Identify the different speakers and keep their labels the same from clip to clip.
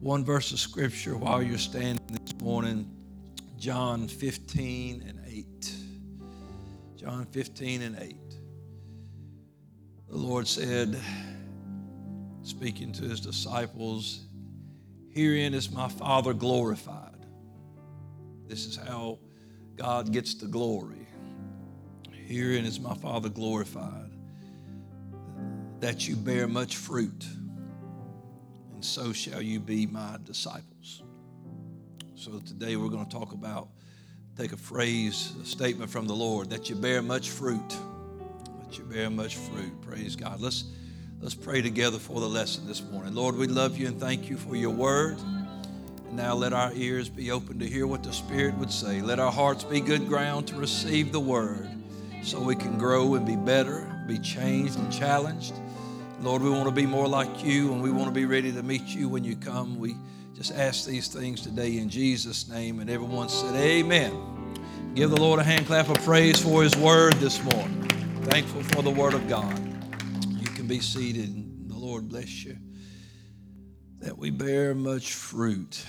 Speaker 1: one verse of scripture while you're standing this morning John 15 and 8. John 15 and 8. The Lord said, speaking to his disciples, Herein is my Father glorified. This is how God gets the glory. Herein is my Father glorified, that you bear much fruit, and so shall you be my disciples. So today we're going to talk about, take a phrase, a statement from the Lord, that you bear much fruit. That you bear much fruit. Praise God. Let's Let's pray together for the lesson this morning. Lord, we love you and thank you for your word. And now let our ears be open to hear what the Spirit would say. Let our hearts be good ground to receive the word so we can grow and be better, be changed and challenged. Lord, we want to be more like you and we want to be ready to meet you when you come. We just ask these things today in Jesus' name. And everyone said, Amen. Give the Lord a hand clap of praise for his word this morning. Thankful for the word of God You can be seated. And the Lord bless you. That we bear much fruit.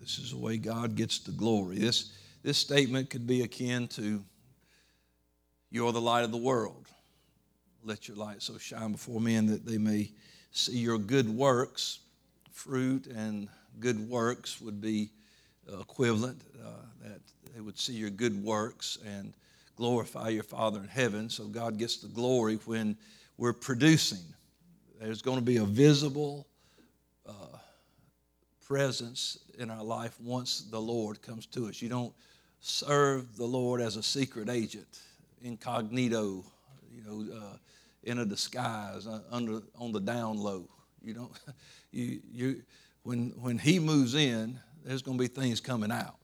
Speaker 1: This is the way God gets the glory. This, this statement could be akin to You are the light of the world. Let your light so shine before men that they may see your good works. Fruit and good works would be equivalent, uh, that they would see your good works and glorify your Father in heaven. So God gets the glory when we're producing. There's going to be a visible uh, presence in our life once the Lord comes to us. You don't serve the Lord as a secret agent, incognito, you know, uh, in a disguise, uh, under on the down low. You don't. You you when when He moves in, there's going to be things coming out.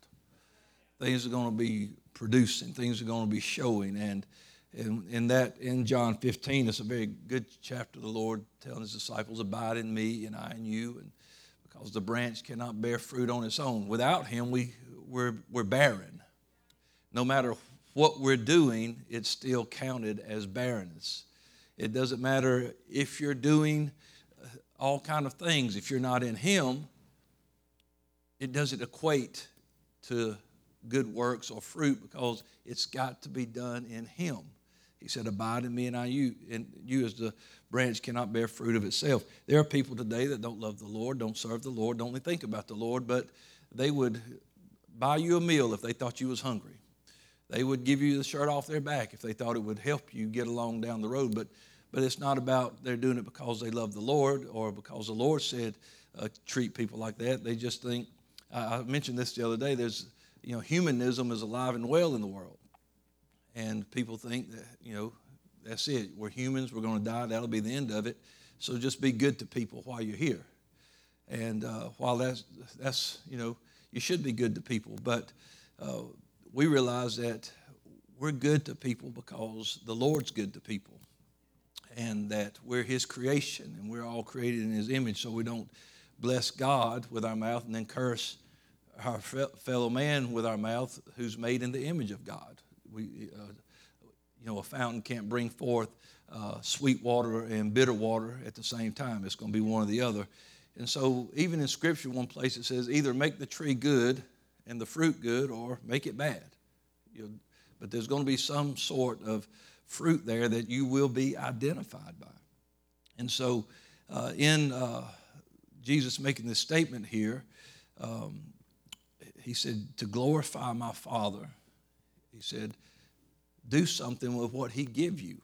Speaker 1: Things are going to be producing, things are going to be showing. And in, in that, in John 15, it's a very good chapter. The Lord telling his disciples, Abide in me, and I in you. And because the branch cannot bear fruit on its own. Without him, we, we're, we're barren. No matter what we're doing, it's still counted as barrenness. It doesn't matter if you're doing uh, all kind of things. If you're not in him, it doesn't equate to good works or fruit because it's got to be done in Him. He said, Abide in me and I you, and you as the branch cannot bear fruit of itself. There are people today that don't love the Lord, don't serve the Lord, don't think about the Lord, but they would buy you a meal if they thought you was hungry. They would give you the shirt off their back if they thought it would help you get along down the road. But but it's not about they're doing it because they love the Lord or because the Lord said uh, treat people like that. They just think. I mentioned this the other day. There's you know, humanism is alive and well in the world. And people think that, you know, that's it. We're humans, we're going to die, that'll be the end of it. So just be good to people while you're here. And uh, while that's, that's, you know, you should be good to people, but uh, we realize that we're good to people because the Lord's good to people. And that we're His creation and we're all created in His image, so we don't bless God with our mouth and then curse our fellow man with our mouth who's made in the image of God. We, uh, you know, a fountain can't bring forth uh, sweet water and bitter water at the same time. It's going to be one or the other. And so, even in Scripture, one place it says either make the tree good and the fruit good or make it bad. You know, but there's going to be some sort of fruit there that you will be identified by. And so, uh, in uh, Jesus making this statement here, um, he said, to glorify my Father, he said, do something with what he give you.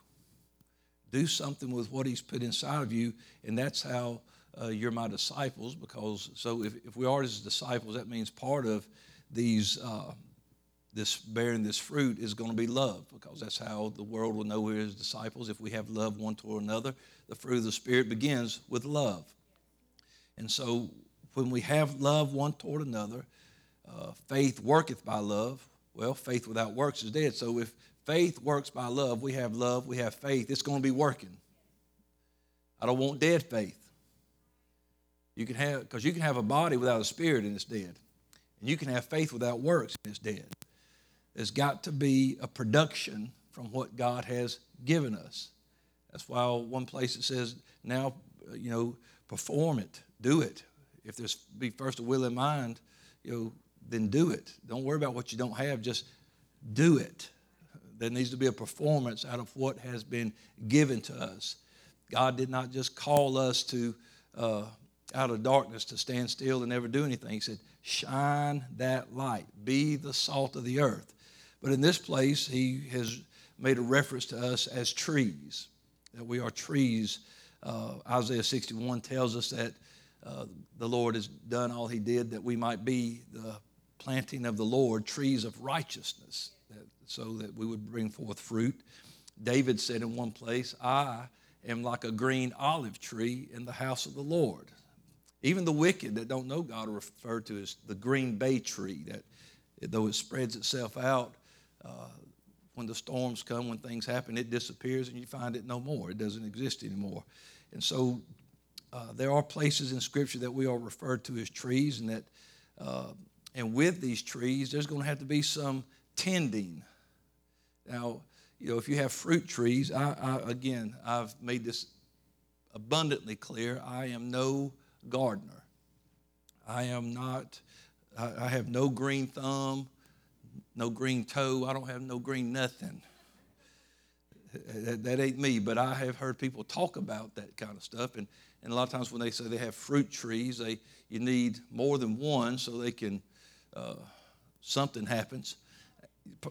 Speaker 1: Do something with what he's put inside of you, and that's how uh, you're my disciples. Because so, if, if we are his disciples, that means part of these uh, this bearing this fruit is going to be love, because that's how the world will know we're his disciples. If we have love one toward another, the fruit of the Spirit begins with love. And so, when we have love one toward another, uh, faith worketh by love. Well, faith without works is dead. So if faith works by love, we have love, we have faith, it's going to be working. I don't want dead faith. You can have, because you can have a body without a spirit and it's dead. And you can have faith without works and it's dead. There's got to be a production from what God has given us. That's why one place it says, now, you know, perform it, do it. If there's be first a will in mind, you know, then do it. Don't worry about what you don't have, just do it. There needs to be a performance out of what has been given to us. God did not just call us to uh, out of darkness to stand still and never do anything. He said, "Shine that light. Be the salt of the earth." But in this place, He has made a reference to us as trees. That we are trees. Uh, Isaiah 61 tells us that uh, the Lord has done all He did that we might be the planting of the Lord, trees of righteousness, that, so that we would bring forth fruit. David said in one place, I am like a green olive tree in the house of the Lord. Even the wicked that don't know God are referred to as the green bay tree, that though it spreads itself out, uh, when the storms come, when things happen, it disappears and you find it no more. It doesn't exist anymore. And so uh, there are places in Scripture that we are referred to as trees, and that uh, and with these trees, there's going to have to be some tending. Now, you know, if you have fruit trees, I, I, again, I've made this abundantly clear. I am no gardener. I am not, I, have no green thumb, no green toe. I don't have no green nothing. That, that, ain't me, but I have heard people talk about that kind of stuff. And, and a lot of times when they say they have fruit trees, they, you need more than one so they can uh, something happens.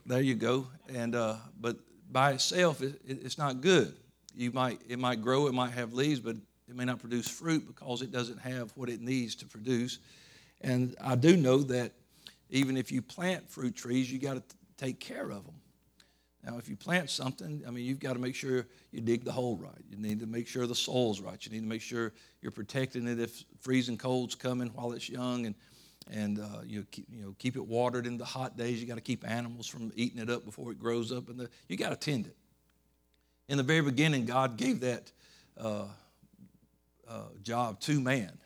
Speaker 1: There you go. And uh, but by itself, it, it's not good. You might it might grow, it might have leaves, but it may not produce fruit because it doesn't have what it needs to produce. And I do know that even if you plant fruit trees, you got to take care of them. Now, if you plant something, I mean, you've got to make sure you dig the hole right. You need to make sure the soil's right. You need to make sure you're protecting it if freezing cold's coming while it's young, and and uh, you, keep, you know keep it watered in the hot days. You got to keep animals from eating it up before it grows up, and you got to tend it. In the very beginning, God gave that uh, uh, job to man.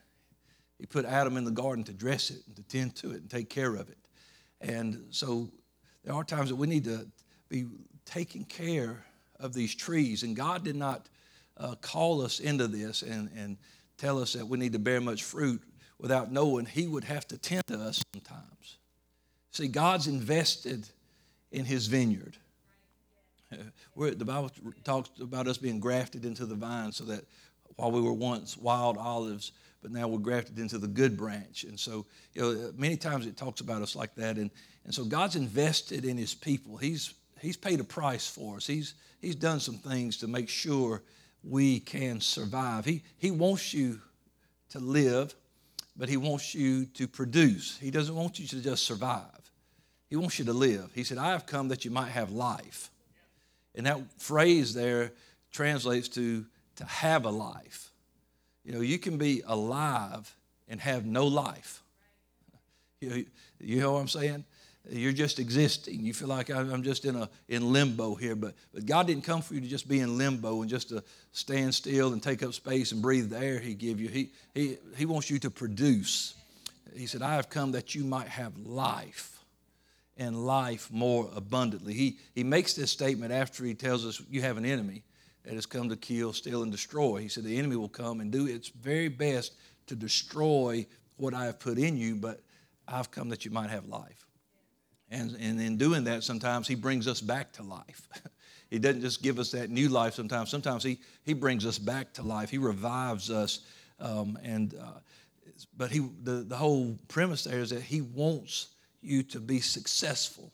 Speaker 1: He put Adam in the garden to dress it and to tend to it and take care of it. And so there are times that we need to be taking care of these trees. And God did not uh, call us into this and, and tell us that we need to bear much fruit without knowing he would have to tend to us sometimes. See, God's invested in his vineyard. We're, the Bible talks about us being grafted into the vine so that while we were once wild olives, but now we're grafted into the good branch. And so, you know, many times it talks about us like that. And, and so God's invested in his people. He's, he's paid a price for us. He's, he's done some things to make sure we can survive. He, he wants you to live but He wants you to produce. He doesn't want you to just survive. He wants you to live. He said, I have come that you might have life. And that phrase there translates to to have a life. You know, you can be alive and have no life. You you know what I'm saying? You're just existing. You feel like I'm just in a in limbo here, but but God didn't come for you to just be in limbo and just to stand still and take up space and breathe the air He give you. He He He wants you to produce. He said, "I have come that you might have life." and life more abundantly. He, he makes this statement after he tells us you have an enemy that has come to kill, steal, and destroy. He said the enemy will come and do its very best to destroy what I have put in you, but I've come that you might have life. And, and in doing that, sometimes He brings us back to life. he doesn't just give us that new life sometimes. Sometimes He, he brings us back to life. He revives us. Um, and, uh, but he, the, the whole premise there is that He wants you to be successful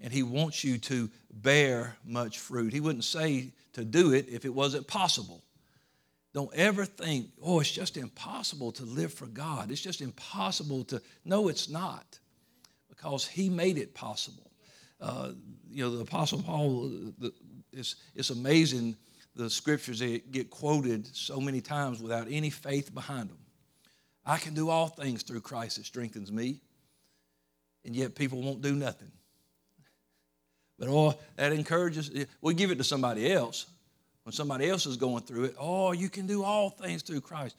Speaker 1: and He wants you to bear much fruit. He wouldn't say to do it if it wasn't possible. Don't ever think, oh, it's just impossible to live for God. It's just impossible to. No, it's not because he made it possible. Uh, you know, the Apostle Paul, the, it's, it's amazing the scriptures that get quoted so many times without any faith behind them. I can do all things through Christ that strengthens me, and yet people won't do nothing. But oh, that encourages, we give it to somebody else. When somebody else is going through it, oh, you can do all things through Christ.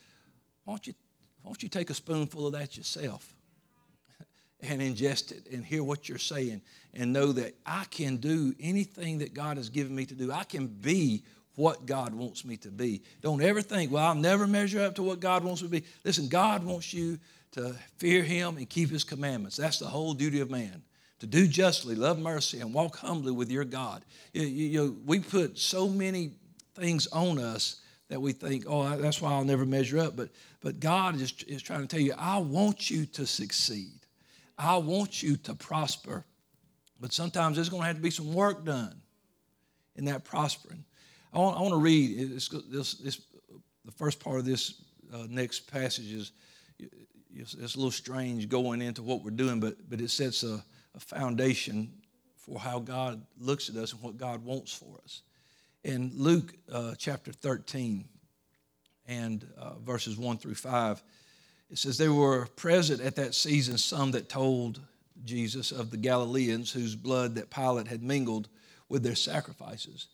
Speaker 1: Why don't you, why don't you take a spoonful of that yourself? and ingest it and hear what you're saying and know that I can do anything that God has given me to do. I can be what God wants me to be. Don't ever think, well, I'll never measure up to what God wants me to be. Listen, God wants you to fear Him and keep His commandments. That's the whole duty of man. To do justly, love mercy, and walk humbly with your God. You, you, we put so many things on us that we think, oh, that's why I'll never measure up. But, but God is, is trying to tell you, I want you to succeed. I want you to prosper. But sometimes there's going to have to be some work done in that prospering. I want, I want to read this, this, this, the first part of this uh, next passage is it's, it's, a little strange going into what we're doing, but, but it sets a, a foundation for how God looks at us and what God wants for us. In Luke uh, chapter 13 and uh, verses 1 through 5, it says, There were present at that season some that told Jesus of the Galileans whose blood that Pilate had mingled with their sacrifices.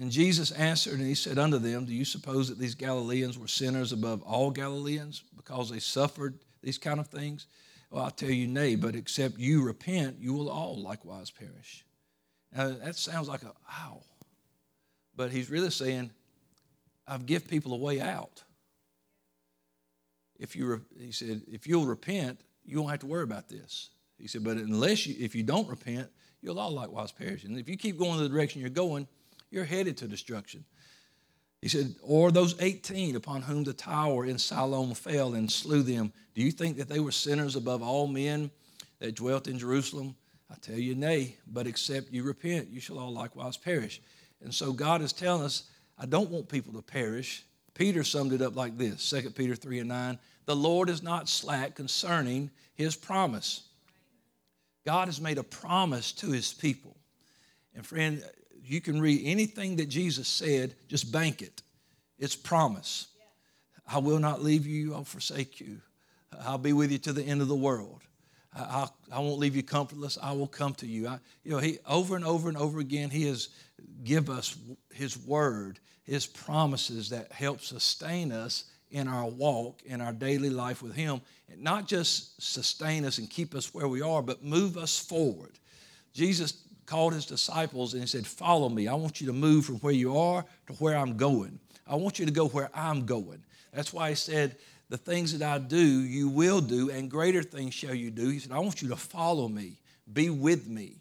Speaker 1: And Jesus answered and he said unto them, Do you suppose that these Galileans were sinners above all Galileans because they suffered these kind of things? Well, I tell you, nay, but except you repent, you will all likewise perish. Now, that sounds like a ow. But he's really saying, I've give people a way out. If you, he said, if you'll repent, you won't have to worry about this. He said, but unless you, if you don't repent, you'll all likewise perish. And if you keep going the direction you're going, you're headed to destruction. He said, Or those 18 upon whom the tower in Siloam fell and slew them, do you think that they were sinners above all men that dwelt in Jerusalem? I tell you, nay, but except you repent, you shall all likewise perish. And so God is telling us, I don't want people to perish. Peter summed it up like this 2 Peter 3 and 9 The Lord is not slack concerning his promise. God has made a promise to his people. And friend, you can read anything that Jesus said, just bank it. It's promise. I will not leave you, I'll forsake you. I'll be with you to the end of the world. I, I, won't leave you comfortless. I will come to you. I, you know, he over and over and over again, he has give us his word, his promises that help sustain us in our walk, in our daily life with him, and not just sustain us and keep us where we are, but move us forward. Jesus called his disciples and he said, Follow me. I want you to move from where you are to where I'm going. I want you to go where I'm going. That's why he said, The things that I do, you will do, and greater things shall you do. He said, I want you to follow me, be with me.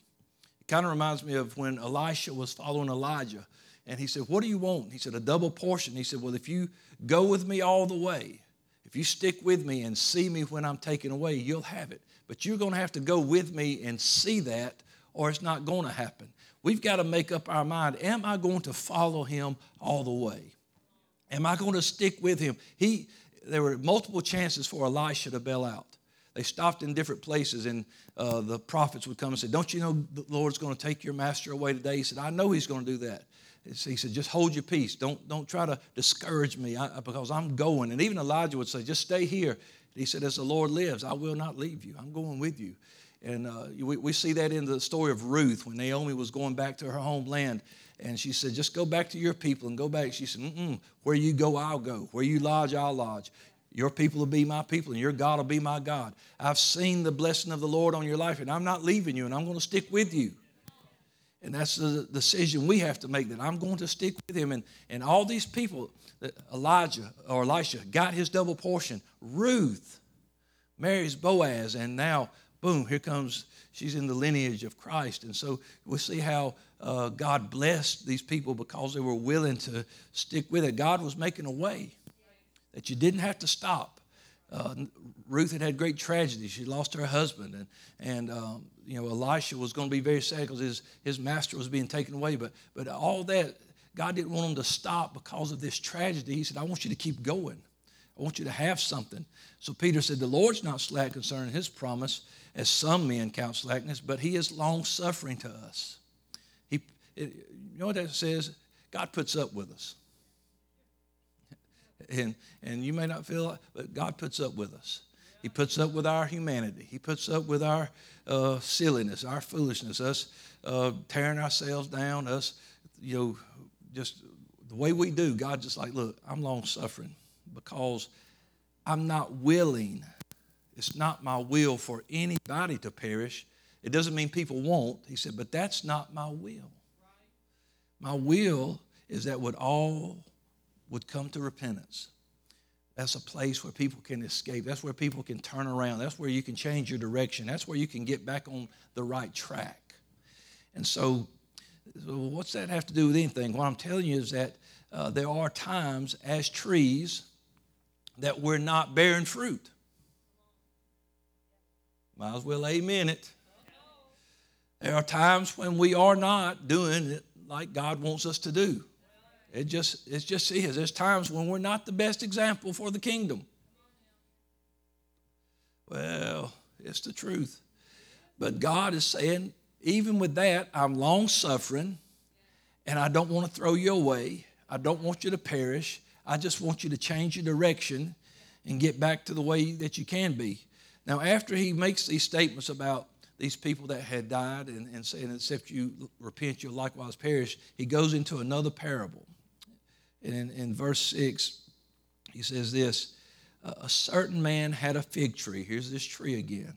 Speaker 1: It kind of reminds me of when Elisha was following Elijah. And he said, What do you want? He said, A double portion. He said, Well, if you go with me all the way, if you stick with me and see me when I'm taken away, you'll have it. But you're going to have to go with me and see that or it's not going to happen. We've got to make up our mind am I going to follow him all the way? Am I going to stick with him? He, there were multiple chances for Elisha to bail out. They stopped in different places, and uh, the prophets would come and say, Don't you know the Lord's going to take your master away today? He said, I know he's going to do that. He said, Just hold your peace. Don't, don't try to discourage me because I'm going. And even Elijah would say, Just stay here. He said, As the Lord lives, I will not leave you. I'm going with you. And uh, we, we see that in the story of Ruth when Naomi was going back to her homeland. And she said, Just go back to your people and go back. She said, Mm-mm, Where you go, I'll go. Where you lodge, I'll lodge. Your people will be my people, and your God will be my God. I've seen the blessing of the Lord on your life, and I'm not leaving you, and I'm going to stick with you. And that's the decision we have to make that I'm going to stick with him. And, and all these people, Elijah or Elisha got his double portion. Ruth marries Boaz, and now boom, here comes, she's in the lineage of Christ. And so we see how uh, God blessed these people because they were willing to stick with it. God was making a way that you didn't have to stop. Uh, Ruth had had great tragedy. She lost her husband, and and um, you know Elisha was going to be very sad because his his master was being taken away. But but all that God didn't want him to stop because of this tragedy. He said, "I want you to keep going. I want you to have something." So Peter said, "The Lord's not slack concerning His promise, as some men count slackness, but he is long suffering to us. He, it, you know what that says? God puts up with us. And, and you may not feel it, but God puts up with us. He puts up with our humanity. He puts up with our uh, silliness, our foolishness, us uh, tearing ourselves down, us, you know, just the way we do. God just like, look, I'm long suffering because I'm not willing it's not my will for anybody to perish. It doesn't mean people won't. He said, but that's not my will. My will is that would all would come to repentance. That's a place where people can escape. That's where people can turn around. That's where you can change your direction. That's where you can get back on the right track. And so, what's that have to do with anything? What I'm telling you is that uh, there are times as trees that we're not bearing fruit. Might as well amen it. There are times when we are not doing it like God wants us to do. It just, it just is. There's times when we're not the best example for the kingdom. Well, it's the truth. But God is saying, even with that, I'm long suffering and I don't want to throw you away. I don't want you to perish. I just want you to change your direction and get back to the way that you can be. Now, after he makes these statements about these people that had died and, and saying, except you repent, you'll likewise perish, he goes into another parable. And in, in verse 6, he says this A certain man had a fig tree. Here's this tree again.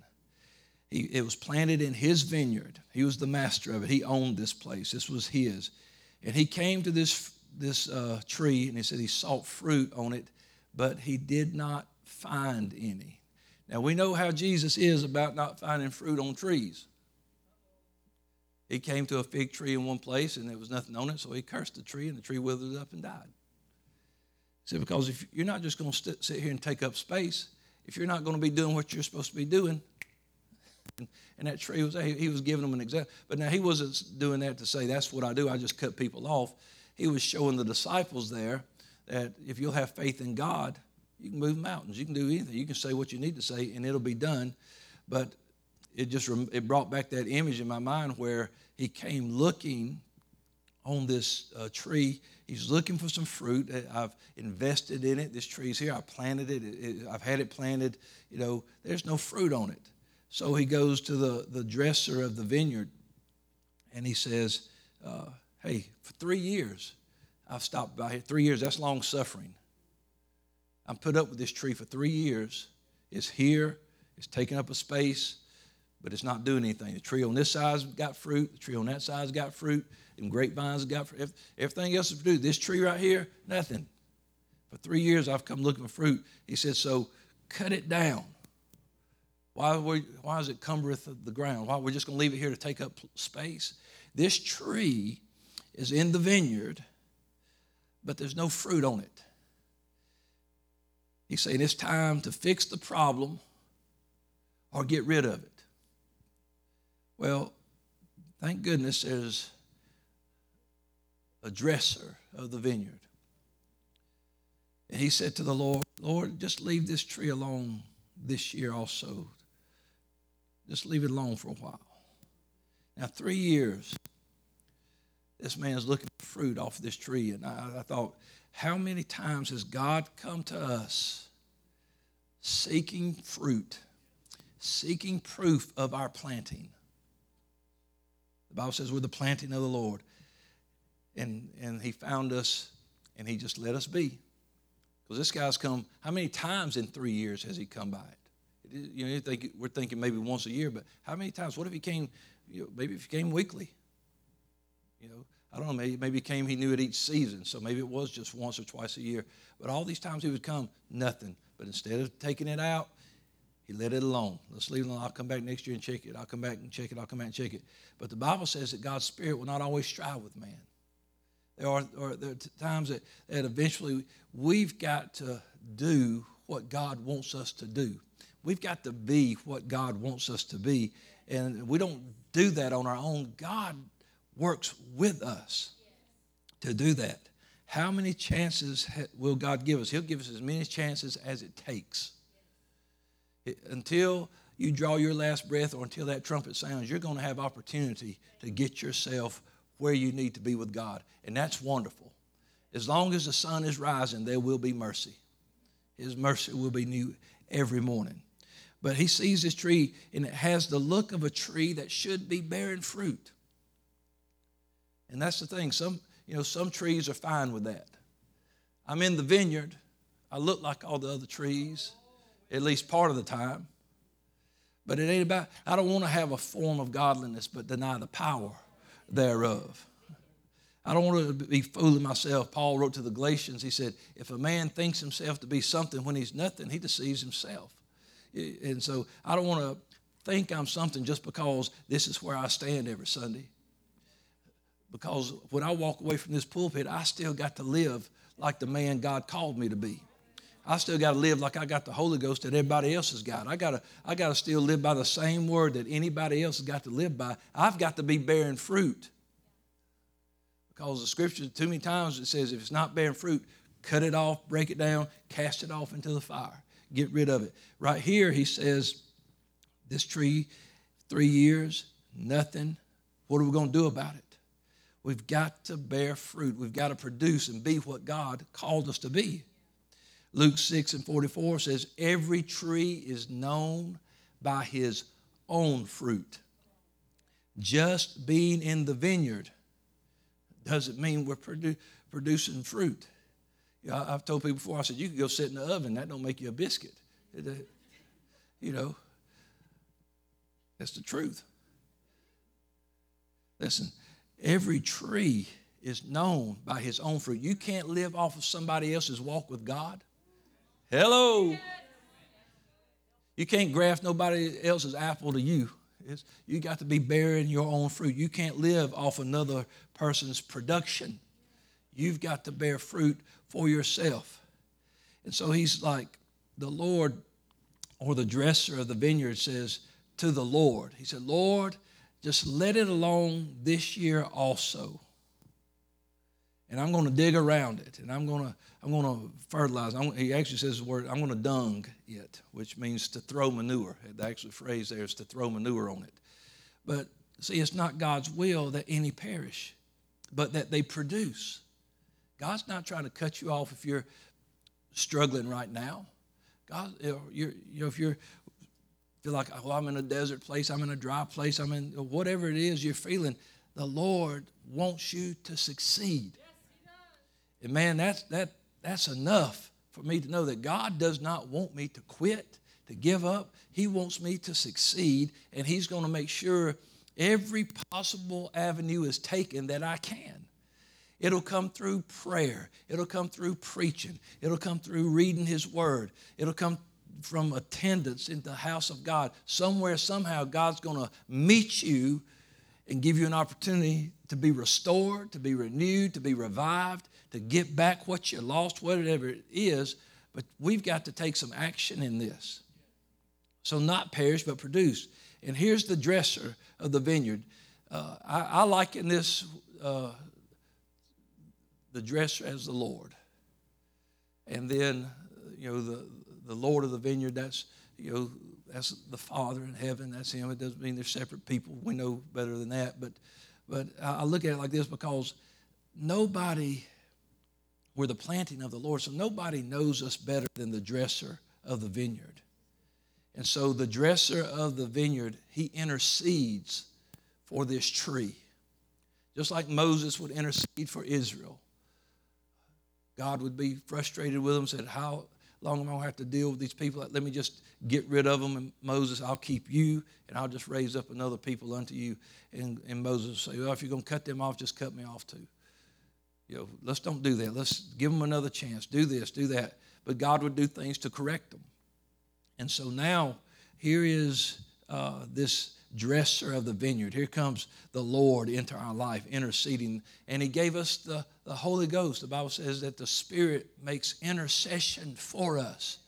Speaker 1: He, it was planted in his vineyard. He was the master of it. He owned this place. This was his. And he came to this, this uh, tree and he said he sought fruit on it, but he did not find any. Now we know how Jesus is about not finding fruit on trees. He came to a fig tree in one place and there was nothing on it, so he cursed the tree and the tree withered up and died. He said, because if you're not just going to sit here and take up space, if you're not going to be doing what you're supposed to be doing, and, that tree was, he was giving them an example. But now he wasn't doing that to say, that's what I do, I just cut people off. He was showing the disciples there that if you'll have faith in God, you can move mountains, you can do anything, you can say what you need to say, and it'll be done. But it just it brought back that image in my mind where he came looking on this uh, tree. He's looking for some fruit. I've invested in it. This tree's here. I planted it. It, it. I've had it planted. You know, there's no fruit on it. So he goes to the, the dresser of the vineyard and he says, uh, Hey, for three years, I've stopped by here. Three years, that's long suffering. I'm put up with this tree for three years. It's here, it's taking up a space but it's not doing anything. The tree on this side's got fruit, the tree on that side's got fruit, and grapevines got fruit. Everything else is fruit. This tree right here, nothing. For three years, I've come looking for fruit. He said, So cut it down. Why, we, why is it cumbereth the ground? Why we're just going to leave it here to take up space? This tree is in the vineyard, but there's no fruit on it. He's saying it's time to fix the problem or get rid of it. Well, thank goodness there's a dresser of the vineyard. And he said to the Lord, Lord, just leave this tree alone this year also. Just leave it alone for a while. Now, three years, this man is looking for fruit off this tree. And I, I thought, how many times has God come to us seeking fruit, seeking proof of our planting? The Bible says we're the planting of the Lord. And, and he found us and he just let us be. Because this guy's come, how many times in three years has he come by it? You know, you think, we're thinking maybe once a year, but how many times? What if he came, you know, maybe if he came weekly? You know, I don't know, maybe, maybe came, he knew it each season, so maybe it was just once or twice a year. But all these times he would come, nothing. But instead of taking it out, he let it alone. Let's leave it alone. I'll come back next year and check it. I'll come back and check it. I'll come back and check it. But the Bible says that God's Spirit will not always strive with man. There are, or there are times that, that eventually we've got to do what God wants us to do. We've got to be what God wants us to be. And we don't do that on our own. God works with us to do that. How many chances will God give us? He'll give us as many chances as it takes until you draw your last breath or until that trumpet sounds, you're going to have opportunity to get yourself where you need to be with God. And that's wonderful. As long as the sun is rising, there will be mercy. His mercy will be new every morning. But he sees this tree and it has the look of a tree that should be bearing fruit. And that's the thing. Some, you know, some trees are fine with that. I'm in the vineyard. I look like all the other trees at least part of the time. But it ain't about, I don't want to have a form of godliness but deny the power thereof. I don't want to be fooling myself. Paul wrote to the Galatians, he said, If a man thinks himself to be something when he's nothing, he deceives himself. And so I don't want to think I'm something just because this is where I stand every Sunday. Because when I walk away from this pulpit, I still got to live like the man God called me to be. I still got to live like I got the Holy Ghost that everybody else has got. I got to, I got to still live by the same word that anybody else has got to live by. I've got to be bearing fruit. Because the scripture, too many times it says, if it's not bearing fruit, cut it off, break it down, cast it off into the fire, get rid of it. Right here, he says, this tree, three years, nothing. What are we going to do about it? We've got to bear fruit. We've got to produce and be what God called us to be. Luke 6 and 44 says, Every tree is known by his own fruit. Just being in the vineyard doesn't mean we're produ- producing fruit. You know, I've told people before, I said, you can go sit in the oven, that don't make you a biscuit. It, you know, that's the truth. Listen, every tree is known by his own fruit. You can't live off of somebody else's walk with God. Hello. You can't graft nobody else's apple to you. It's, you got to be bearing your own fruit. You can't live off another person's production. You've got to bear fruit for yourself. And so he's like, the Lord or the dresser of the vineyard says to the Lord, He said, Lord, just let it alone this year also and I'm going to dig around it, and I'm going to I'm going to fertilize. I'm, he actually says the word I'm going to dung it, which means to throw manure. The actual phrase there is to throw manure on it. But see, it's not God's will that any perish, but that they produce. God's not trying to cut you off if you're struggling right now. God, you know, if you're feel like, oh, I'm in a desert place, I'm in a dry place, I'm in whatever it is you're feeling, the Lord wants you to succeed. And man, that's, that, that's enough for me to know that God does not want me to quit, to give up. He wants me to succeed, and He's going to make sure every possible avenue is taken that I can. It'll come through prayer. It'll come through preaching. It'll come through reading His Word. It'll come from attendance in the house of God. Somewhere, somehow, God's going to meet you and give you an opportunity to be restored, to be renewed, to be revived, to get back what you lost, whatever it is. But we've got to take some action in this. So, not perish, but produce. And here's the dresser of the vineyard. Uh, I, I liken this, uh, the dresser as the Lord. And then, you know, the, the Lord of the vineyard, that's, you know, that's the Father in heaven. That's Him. It doesn't mean they're separate people. We know better than that. But, but I look at it like this because nobody we're the planting of the Lord. So nobody knows us better than the dresser of the vineyard. And so the dresser of the vineyard, he intercedes for this tree. Just like Moses would intercede for Israel. God would be frustrated with them, said, How long am I going to have to deal with these people? Let me just get rid of them. And Moses, I'll keep you, and I'll just raise up another people unto you. And, and Moses would say, Well, if you're going to cut them off, just cut me off too. You know, let's don't do that. Let's give them another chance. Do this, do that. But God would do things to correct them. And so now, here is uh, this dresser of the vineyard. Here comes the Lord into our life, interceding. And He gave us the, the Holy Ghost. The Bible says that the Spirit makes intercession for us.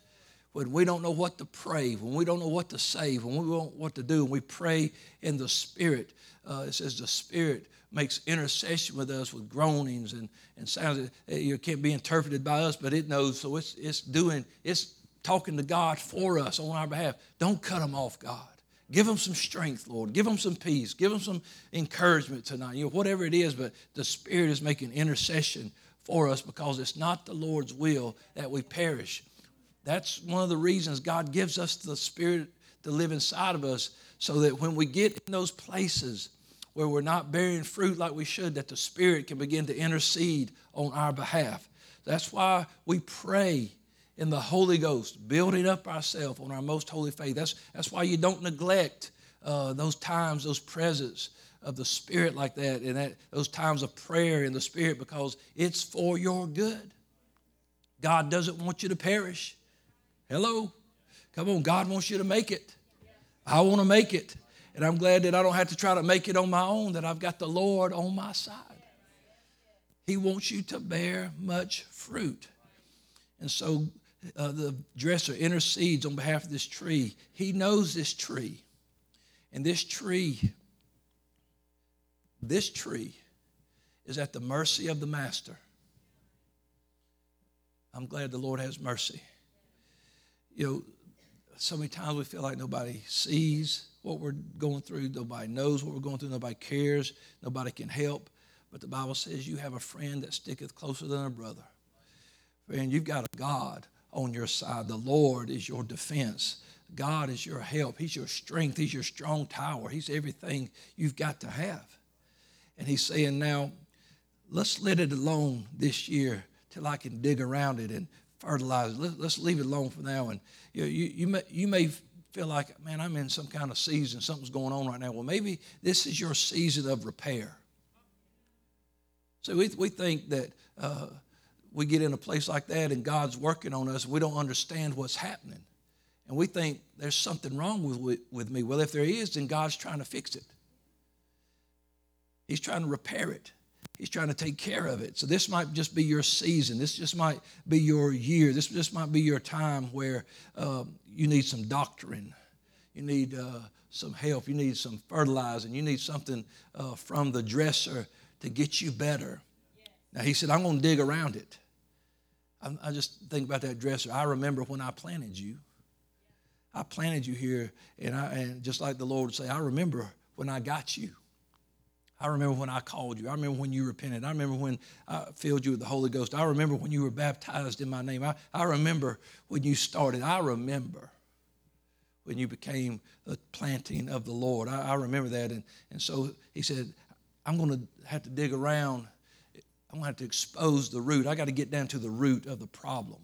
Speaker 1: When we don't know what to pray, when we don't know what to say, when we don't know what to do, and we pray in the Spirit, uh, it says the Spirit makes intercession with us with groanings and, and sounds that you can't be interpreted by us, but it knows. So it's, it's doing, it's talking to God for us on our behalf. Don't cut them off, God. Give them some strength, Lord. Give them some peace. Give them some encouragement tonight. You know, whatever it is, but the Spirit is making intercession for us because it's not the Lord's will that we perish. That's one of the reasons God gives us the Spirit to live inside of us so that when we get in those places where we're not bearing fruit like we should, that the Spirit can begin to intercede on our behalf. That's why we pray in the Holy Ghost, building up ourselves on our most holy faith. That's, that's why you don't neglect uh, those times, those presence of the Spirit like that and that, those times of prayer in the Spirit because it's for your good. God doesn't want you to perish. Hello? Come on, God wants you to make it. I want to make it. And I'm glad that I don't have to try to make it on my own, that I've got the Lord on my side. He wants you to bear much fruit. And so uh, the dresser intercedes on behalf of this tree. He knows this tree. And this tree, this tree is at the mercy of the master. I'm glad the Lord has mercy. You know, so many times we feel like nobody sees what we're going through, nobody knows what we're going through, nobody cares, nobody can help. But the Bible says you have a friend that sticketh closer than a brother. Friend, you've got a God on your side. The Lord is your defense. God is your help. He's your strength. He's your strong tower. He's everything you've got to have. And He's saying, now, let's let it alone this year till I can dig around it and fertilize it. Let, us leave it alone for now. And you, you, you, may, you may feel like, man, I'm in some kind of season. Something's going on right now. Well, maybe this is your season of repair. So we, we think that uh, we get in a place like that and God's working on us we don't understand what's happening. And we think there's something wrong with, with me. Well, if there is, then God's trying to fix it. He's trying to repair it. He's trying to take care of it. So this might just be your season. This just might be your year. This just might be your time where um, you need some doctrine. You need uh, some help. You need some fertilizing. You need something uh, from the dresser to get you better. Now he said, I'm going to dig around it. I, I just think about that dresser. I remember when I planted you. I planted you here, and, I, and just like the Lord would say, I remember when I got you. I remember when I called you. I remember when you repented. I remember when I filled you with the Holy Ghost. I remember when you were baptized in my name. I, I remember when you started. I remember when you became the planting of the Lord. I, I remember that. And, and so he said, I'm going to have to dig around. I'm going to have to expose the root. I got to get down to the root of the problem.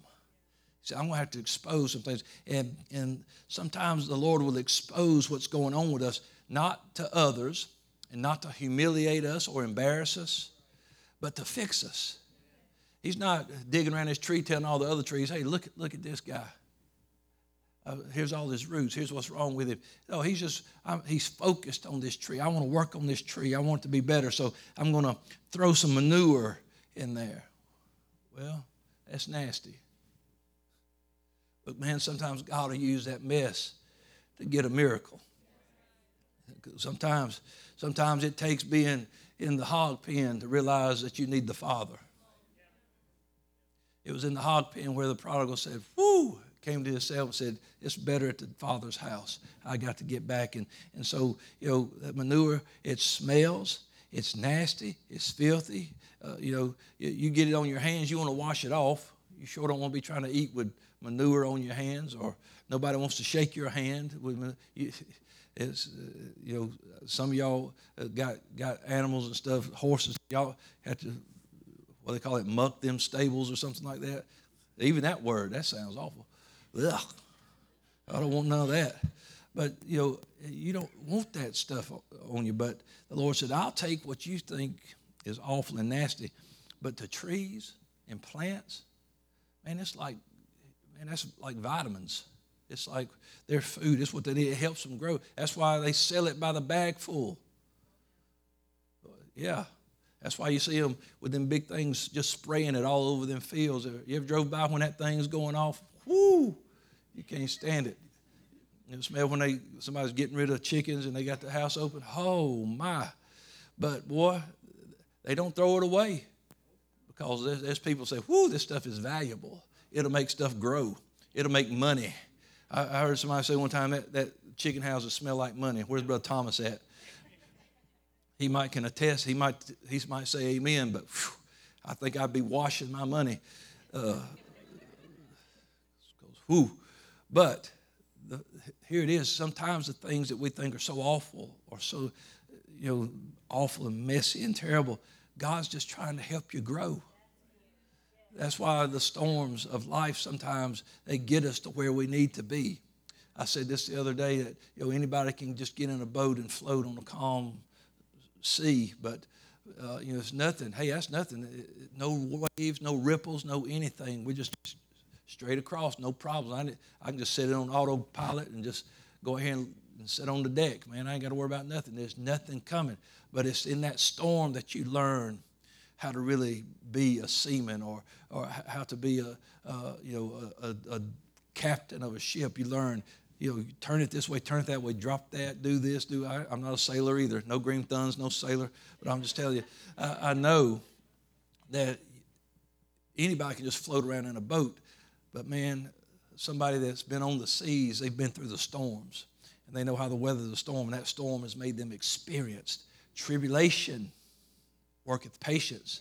Speaker 1: Said, I'm going to have to expose some things. And, and sometimes the Lord will expose what's going on with us, not to others and not to humiliate us or embarrass us, but to fix us. He's not digging around his tree telling all the other trees, hey, look, look at this guy. Uh, here's all his roots. Here's what's wrong with him. No, he's just, I'm, he's focused on this tree. I want to work on this tree. I want it to be better. So I'm going to throw some manure in there. Well, that's nasty. But man, sometimes God will use that mess to get a miracle. Sometimes Sometimes it takes being in the hog pen to realize that you need the Father. It was in the hog pen where the prodigal said, Whoo, came to himself and said, It's better at the Father's house. I got to get back. And, and so, you know, that manure, it smells, it's nasty, it's filthy. Uh, you know, you, you get it on your hands, you want to wash it off. You sure don't want to be trying to eat with manure on your hands, or nobody wants to shake your hand. With, you, it's, uh, you know, some of y'all uh, got, got animals and stuff, horses. Y'all have to, what do they call it, muck them stables or something like that. Even that word, that sounds awful. Ugh. I don't want none of that. But, you know, you don't want that stuff on you. But the Lord said, I'll take what you think is awful and nasty. But the trees and plants, man, it's like, man, that's like vitamins. It's like their food. It's what they need. It helps them grow. That's why they sell it by the bag full. Yeah. That's why you see them with them big things just spraying it all over them fields. You ever drove by when that thing's going off? Whoo! You can't stand it. You smell when they somebody's getting rid of chickens and they got the house open. Oh my! But boy, they don't throw it away because there's, there's people say, "Whoo, this stuff is valuable. It'll make stuff grow. It'll make money." I, I heard somebody say one time that, that chicken houses smell like money. Where's Brother Thomas at? He might can attest. He might he might say amen, but whew, I think I'd be washing my money. Uh, whew. But the, here it is. Sometimes the things that we think are so awful or so, you know, awful and messy and terrible, God's just trying to help you grow. That's why the storms of life sometimes they get us to where we need to be. I said this the other day that you know anybody can just get in a boat and float on a calm sea, but uh, you know, it's nothing. Hey, that's nothing. No waves, no ripples, no anything. We just straight across, no problems. I, I can just sit it on autopilot and just go ahead and, sit on the deck. Man, I ain't got to worry about nothing. There's nothing coming. But it's in that storm that you learn how to really be a seaman or, or how to be a, you know, a, a, a captain of a ship. You learn you know, you turn it this way, turn it that way, drop that, do this, do. I, am not a sailor either. No green thumbs, no sailor. But I'm just telling you, I, I know that anybody can just float around in a boat. But man, somebody that's been on the seas, they've been through the storms, and they know how to weather the storm. And that storm has made them experienced. Tribulation worketh patience,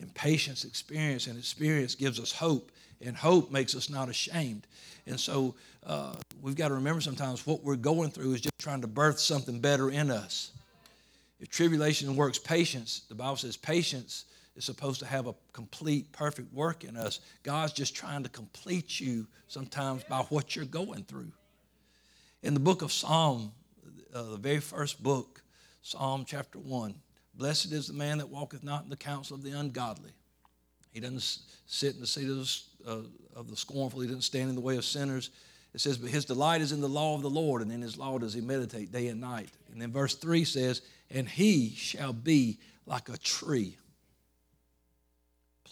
Speaker 1: and patience experience, and experience gives us hope, and hope makes us not ashamed. And so uh, we've got to remember sometimes what we're going through is just trying to birth something better in us. If tribulation works patience, the Bible says patience is supposed to have a complete, perfect work in us. God's just trying to complete you sometimes by what you're going through. In the book of Psalm, uh, the very first book, Psalm chapter 1, blessed is the man that walketh not in the counsel of the ungodly. He doesn't sit in the seat of the, uh, of the scornful, he doesn't stand in the way of sinners. It says, But his delight is in the law of the Lord, and in his law does he meditate day and night. And then verse 3 says, And he shall be like a tree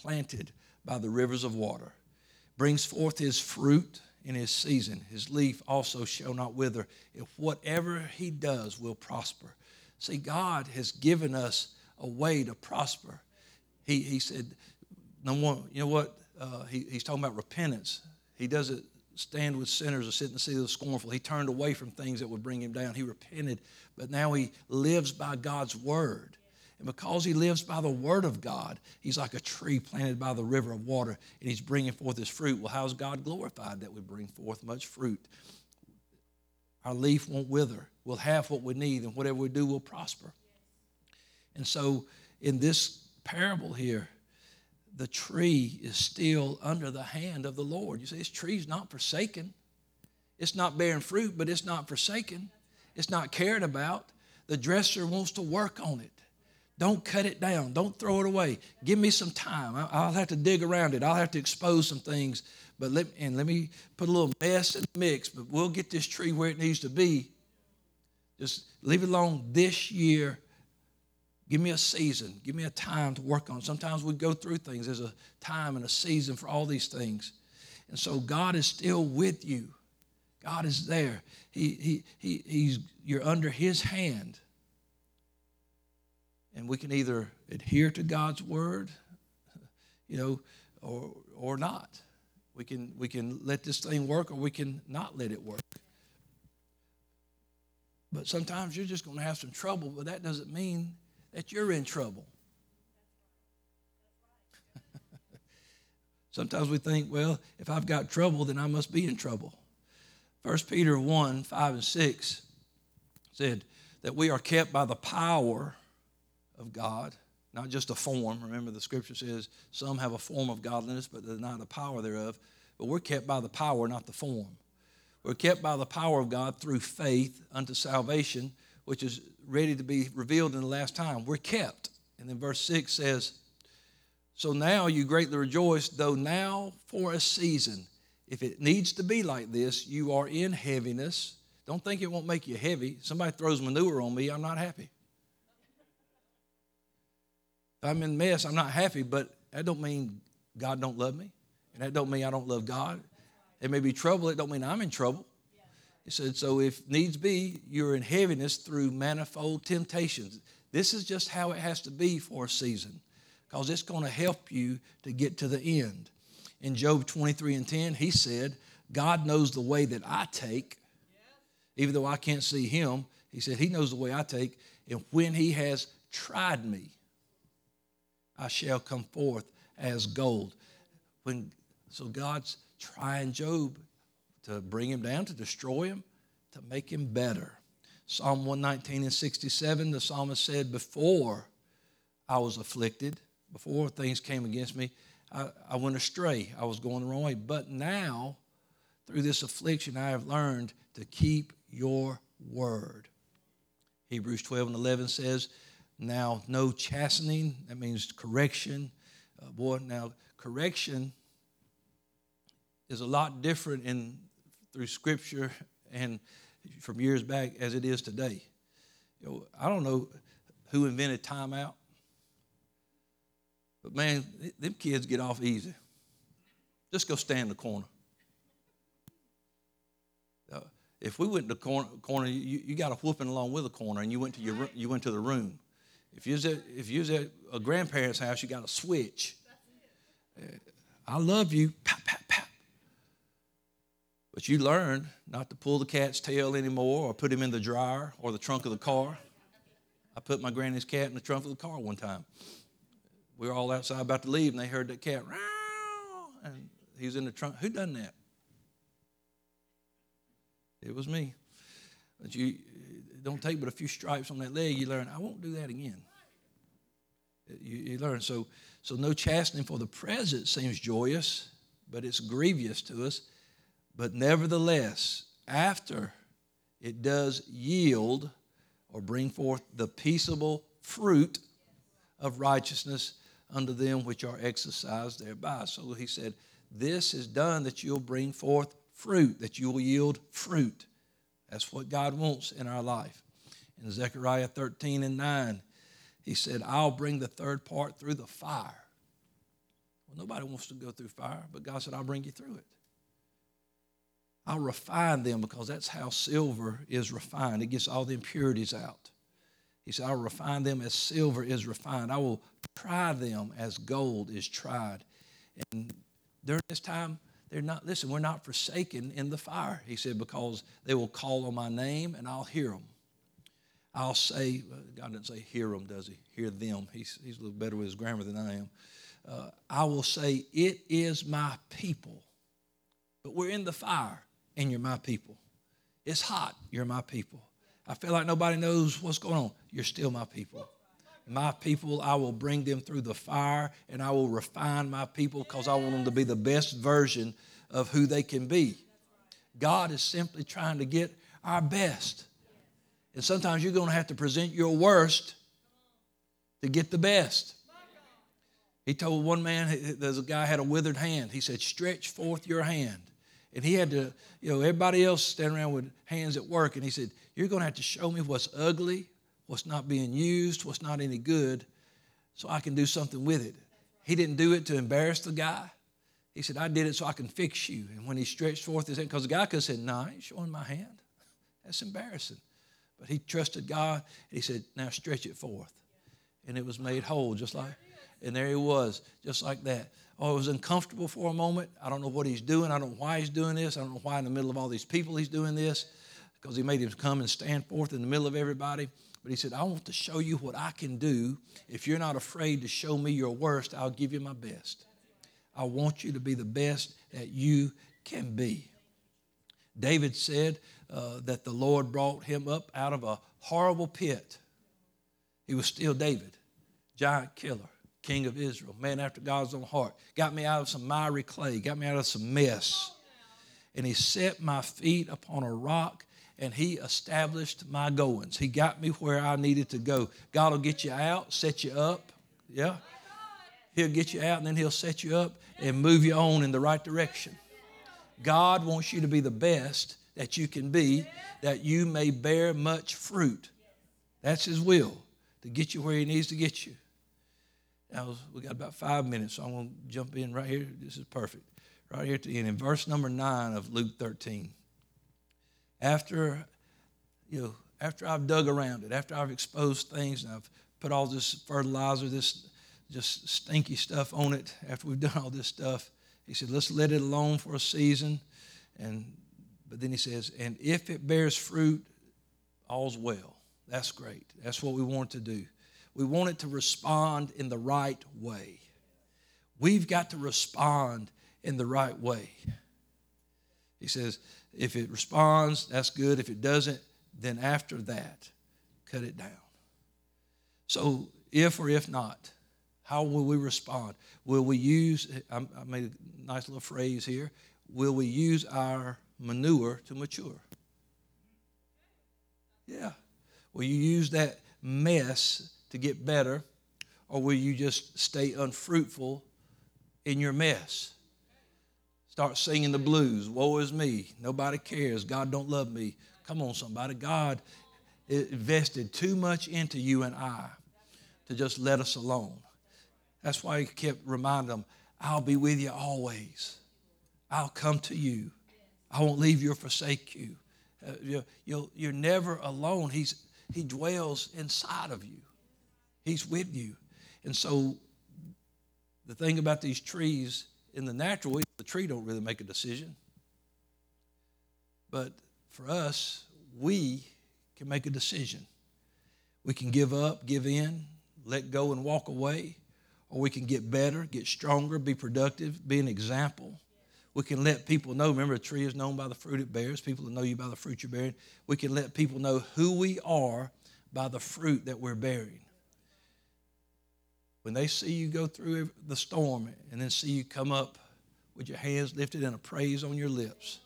Speaker 1: planted by the rivers of water, brings forth his fruit in his season. His leaf also shall not wither. If whatever he does will prosper. See, God has given us a way to prosper. He, he said, no one, you know what? Uh, he, he's talking about repentance. He doesn't stand with sinners or sit in the seat of the scornful. He turned away from things that would bring him down. He repented, but now he lives by God's word. And because he lives by the word of God, he's like a tree planted by the river of water, and he's bringing forth his fruit. Well, how's God glorified that we bring forth much fruit? Our leaf won't wither. We'll have what we need, and whatever we do will prosper. And so, in this parable here, the tree is still under the hand of the Lord. You say, this tree's not forsaken. It's not bearing fruit, but it's not forsaken. It's not cared about. The dresser wants to work on it. Don't cut it down. Don't throw it away. Give me some time. I'll have to dig around it. I'll have to expose some things. But let, and let me put a little mess in the mix, but we'll get this tree where it needs to be. Just leave it alone this year Give me a season. Give me a time to work on. Sometimes we go through things. There's a time and a season for all these things. And so God is still with you. God is there. He, he, he, he's, you're under His hand. And we can either adhere to God's word, you know, or, or not. We can, we can let this thing work or we can not let it work. But sometimes you're just going to have some trouble, but that doesn't mean that you're in trouble. Sometimes we think, well, if I've got trouble, then I must be in trouble. 1 Peter 1 5 and 6 said that we are kept by the power of God, not just a form. Remember, the scripture says some have a form of godliness, but they're not the power thereof. But we're kept by the power, not the form. We're kept by the power of God through faith unto salvation, which is ready to be revealed in the last time. We're kept. And then verse 6 says, So now you greatly rejoice, though now for a season. If it needs to be like this, you are in heaviness. Don't think it won't make you heavy. Somebody throws manure on me, I'm not happy. I'm in mess, I'm not happy, but that don't mean God don't love me. And that don't mean I don't love God. There may be trouble, it don't mean I'm in trouble. He said, So if needs be, you're in heaviness through manifold temptations. This is just how it has to be for a season because it's going to help you to get to the end. In Job 23 and 10, he said, God knows the way that I take, even though I can't see him. He said, He knows the way I take, and when He has tried me, I shall come forth as gold. When, so God's trying Job to bring him down, to destroy him, to make him better. Psalm 119 and 67, the psalmist said, Before I was afflicted, before things came against me, I, I went astray. I was going the wrong way. But now, through this affliction, I have learned to keep your word. Hebrews 12 and 11 says, Now, no chastening, that means correction. Uh, boy, now, correction is a lot different in through Scripture and from years back as it is today. You know, I don't know who invented timeout, but man, them kids get off easy. Just go stand in the corner. Uh, if we went to the corner, corner you, you got a whooping along with the corner, and you went to your you went to the room. If you're at if you was at a grandparent's house, you got a switch. I love you. Pap, pap, pap. But you learn not to pull the cat's tail anymore or put him in the dryer or the trunk of the car. I put my granny's cat in the trunk of the car one time. We were all outside about to leave, and they heard that cat, and he was in the trunk. Who done that? It was me. But you don't take but a few stripes on that leg. You learn, I won't do that again. You, you learn. So, so no chastening for the present seems joyous, but it's grievous to us but nevertheless, after it does yield or bring forth the peaceable fruit of righteousness unto them which are exercised thereby. So he said, This is done that you'll bring forth fruit, that you will yield fruit. That's what God wants in our life. In Zechariah 13 and 9, he said, I'll bring the third part through the fire. Well, nobody wants to go through fire, but God said, I'll bring you through it. I'll refine them because that's how silver is refined. It gets all the impurities out. He said, I'll refine them as silver is refined. I will try them as gold is tried. And during this time, they're not, listen, we're not forsaken in the fire. He said, because they will call on my name and I'll hear them. I'll say, God doesn't say hear them, does he? Hear them. He's, he's a little better with his grammar than I am. Uh, I will say, it is my people. But we're in the fire and you're my people. It's hot, you're my people. I feel like nobody knows what's going on. You're still my people. My people, I will bring them through the fire and I will refine my people because I want them to be the best version of who they can be. God is simply trying to get our best. And sometimes you're going to have to present your worst to get the best. He told one man, there's a guy had a withered hand. He said, Stretch forth your hand. And he had to, you know, everybody else standing around with hands at work. And he said, You're going to have to show me what's ugly, what's not being used, what's not any good, so I can do something with it. He didn't do it to embarrass the guy. He said, I did it so I can fix you. And when he stretched forth his hand, because the guy could have said, ain't showing my hand. That's embarrassing. But he trusted God. And he said, Now stretch it forth. And it was made whole, just like, and there he was, just like that oh, it was uncomfortable for a moment. I don't know what he's doing. I don't know why he's doing this. I don't know why in the middle of all these people he's doing this because he made him come and stand forth in the middle of everybody. But he said, I want to show you what I can do. If you're not afraid to show me your worst, I'll give you my best. I want you to be the best that you can be. David said uh, that the Lord brought him up out of a horrible pit. He was still David, giant killer king of Israel, man after God's own heart. Got me out of some miry clay, got me out of some mess. And he set my feet upon a rock and he established my goings. He got me where I needed to go. God will get you out, set you up. Yeah. He'll get you out and then he'll set you up and move you on in the right direction. God wants you to be the best that you can be, that you may bear much fruit. That's his will, to get you where he needs to get you. Now, we got about five minutes, so I'm going to jump in right here. This is perfect. Right here at the end, in verse number nine of Luke 13. After, you know, after I've dug around it, after I've exposed things and I've put all this fertilizer, this just stinky stuff on it, after we've done all this stuff, he said, let's let it alone for a season. And but then he says, and if it bears fruit, all's well. That's great. That's what we want to do we want it to respond in the right way. We've got to respond in the right way. He says, if it responds, that's good. If it doesn't, then after that, cut it down. So, if or if not, how will we respond? Will we use, I made a nice little phrase here, will we use our manure to mature? Yeah. Will you use that mess to get better, or will you just stay unfruitful in your mess? Start singing the blues. Woe is me. Nobody cares. God don't love me. Come on, somebody. God invested too much into you and I to just let us alone. That's why he kept reminding them, I'll be with you always. I'll come to you. I won't leave you or forsake you. Uh, you're, never alone. He's, he dwells inside of you. He's with you. And so the thing about these trees in the natural the tree don't really make a decision. But for us, we can make a decision. We can give up, give in, let go and walk away, or we can get better, get stronger, be productive, be an example. We can let people know. Remember, a tree is known by the fruit it bears. People know you by the fruit you're bearing. We can let people know who we are by the fruit that we're bearing. When they see you go through the storm and then see you come up with your hands lifted and a praise on your lips,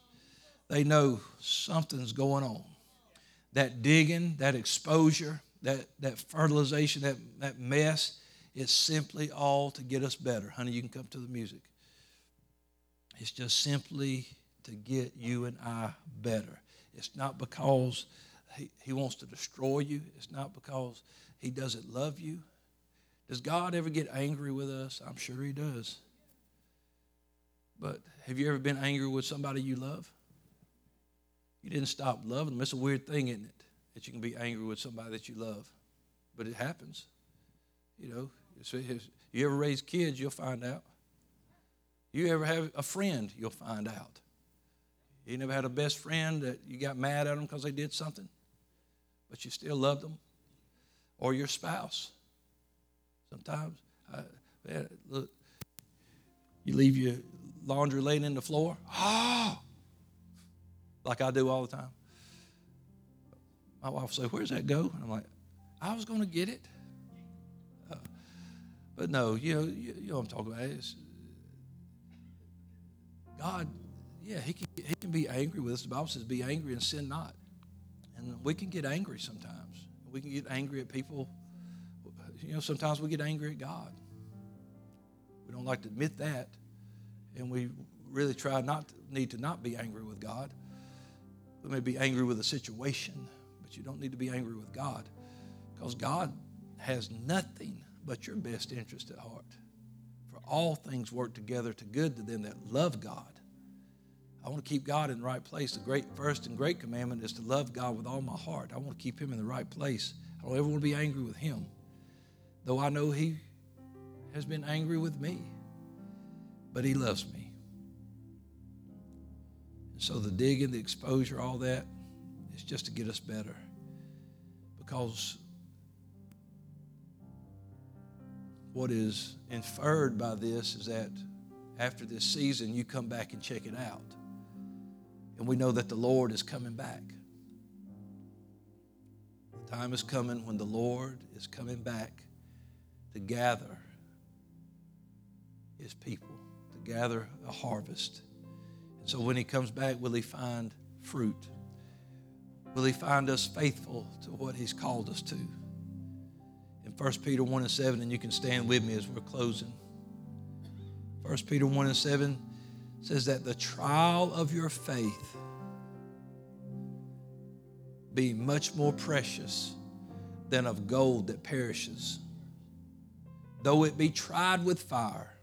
Speaker 1: they know something's going on. That digging, that exposure, that, that fertilization, that, that mess, is simply all to get us better. Honey, you can come to the music. It's just simply to get you and I better. It's not because he, he wants to destroy you, it's not because he doesn't love you. Does God ever get angry with us? I'm sure he does. But have you ever been angry with somebody you love? You didn't stop loving them. It's a weird thing, isn't it? That you can be angry with somebody that you love. But it happens. You know, you ever raise kids, you'll find out. You ever have a friend, you'll find out. You never had a best friend that you got mad at them because they did something, but you still loved them? Or your spouse. Sometimes, I, man, look, you leave your laundry laying in the floor. Oh! Like I do all the time. My wife will say, Where's that go? And I'm like, I was going to get it. Uh, but no, you know, you, you, know what I'm talking about. It's, God, yeah, he can, he can be angry with us. The Bible says, be angry and sin not. And we can get angry sometimes. We can get angry at people. You know, sometimes we get angry at God. We don't like to admit that. And we really try not to need to not be angry with God. We may be angry with a situation, but you don't need to be angry with God because God has nothing but your best interest at heart For all things work together to good to them that love God. I want to keep God in the right place. The great first and great commandment is to love God with all my heart. I want to keep him in the right place. I don't ever want to be angry with him. Though I know he has been angry with me. But he loves me. And so the digging, the exposure, all that is just to get us better. Because what is inferred by this is that after this season, you come back and check it out. And we know that the Lord is coming back. The time is coming when the Lord is coming back to gather his people, to gather a harvest. And so when he comes back, will he find fruit? Will he find us faithful to what he's called us to? in 1 Peter 1 and 7, and you can stand with me as we're closing. 1 Peter 1 and 7 says that the trial of your faith be much more precious than of gold that perishes, though it be tried with fire.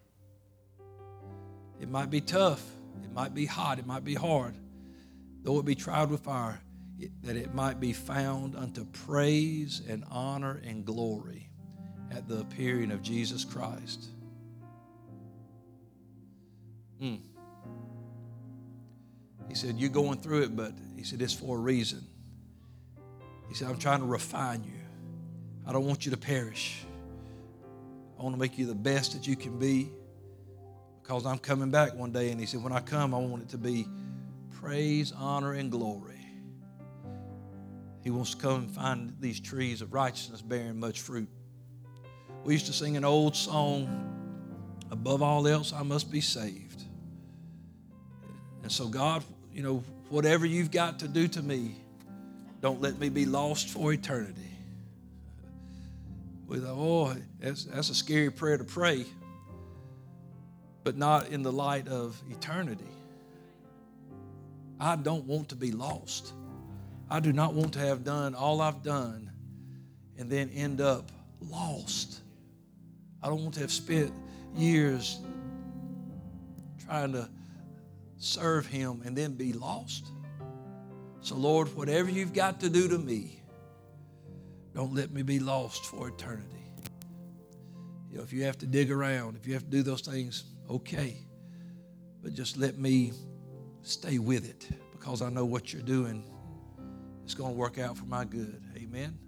Speaker 1: It might be tough, it might be hot, it might be hard, though it be tried with fire that it might be found unto praise and honor and glory at the appearing of Jesus Christ. Mm. He said, You're going through it, but he said, It's for a reason. He said, I'm trying to refine you. I don't want you to perish. I want to make you the best that you can be because I'm coming back one day. And he said, When I come, I want it to be praise, honor, and glory. He wants to come and find these trees of righteousness bearing much fruit. We used to sing an old song, Above all else, I must be saved. And so, God, you know, whatever you've got to do to me, don't let me be lost for eternity. With, oh, that's, that's a scary prayer to pray, but not in the light of eternity. I don't want to be lost. I do not want to have done all I've done and then end up lost. I don't want to have spent years trying to serve Him and then be lost. So, Lord, whatever you've got to do to me, don't let me be lost for eternity. You know, if you have to dig around, if you have to do those things, okay. But just let me stay with it because I know what you're doing It's going to work out for my good. Amen.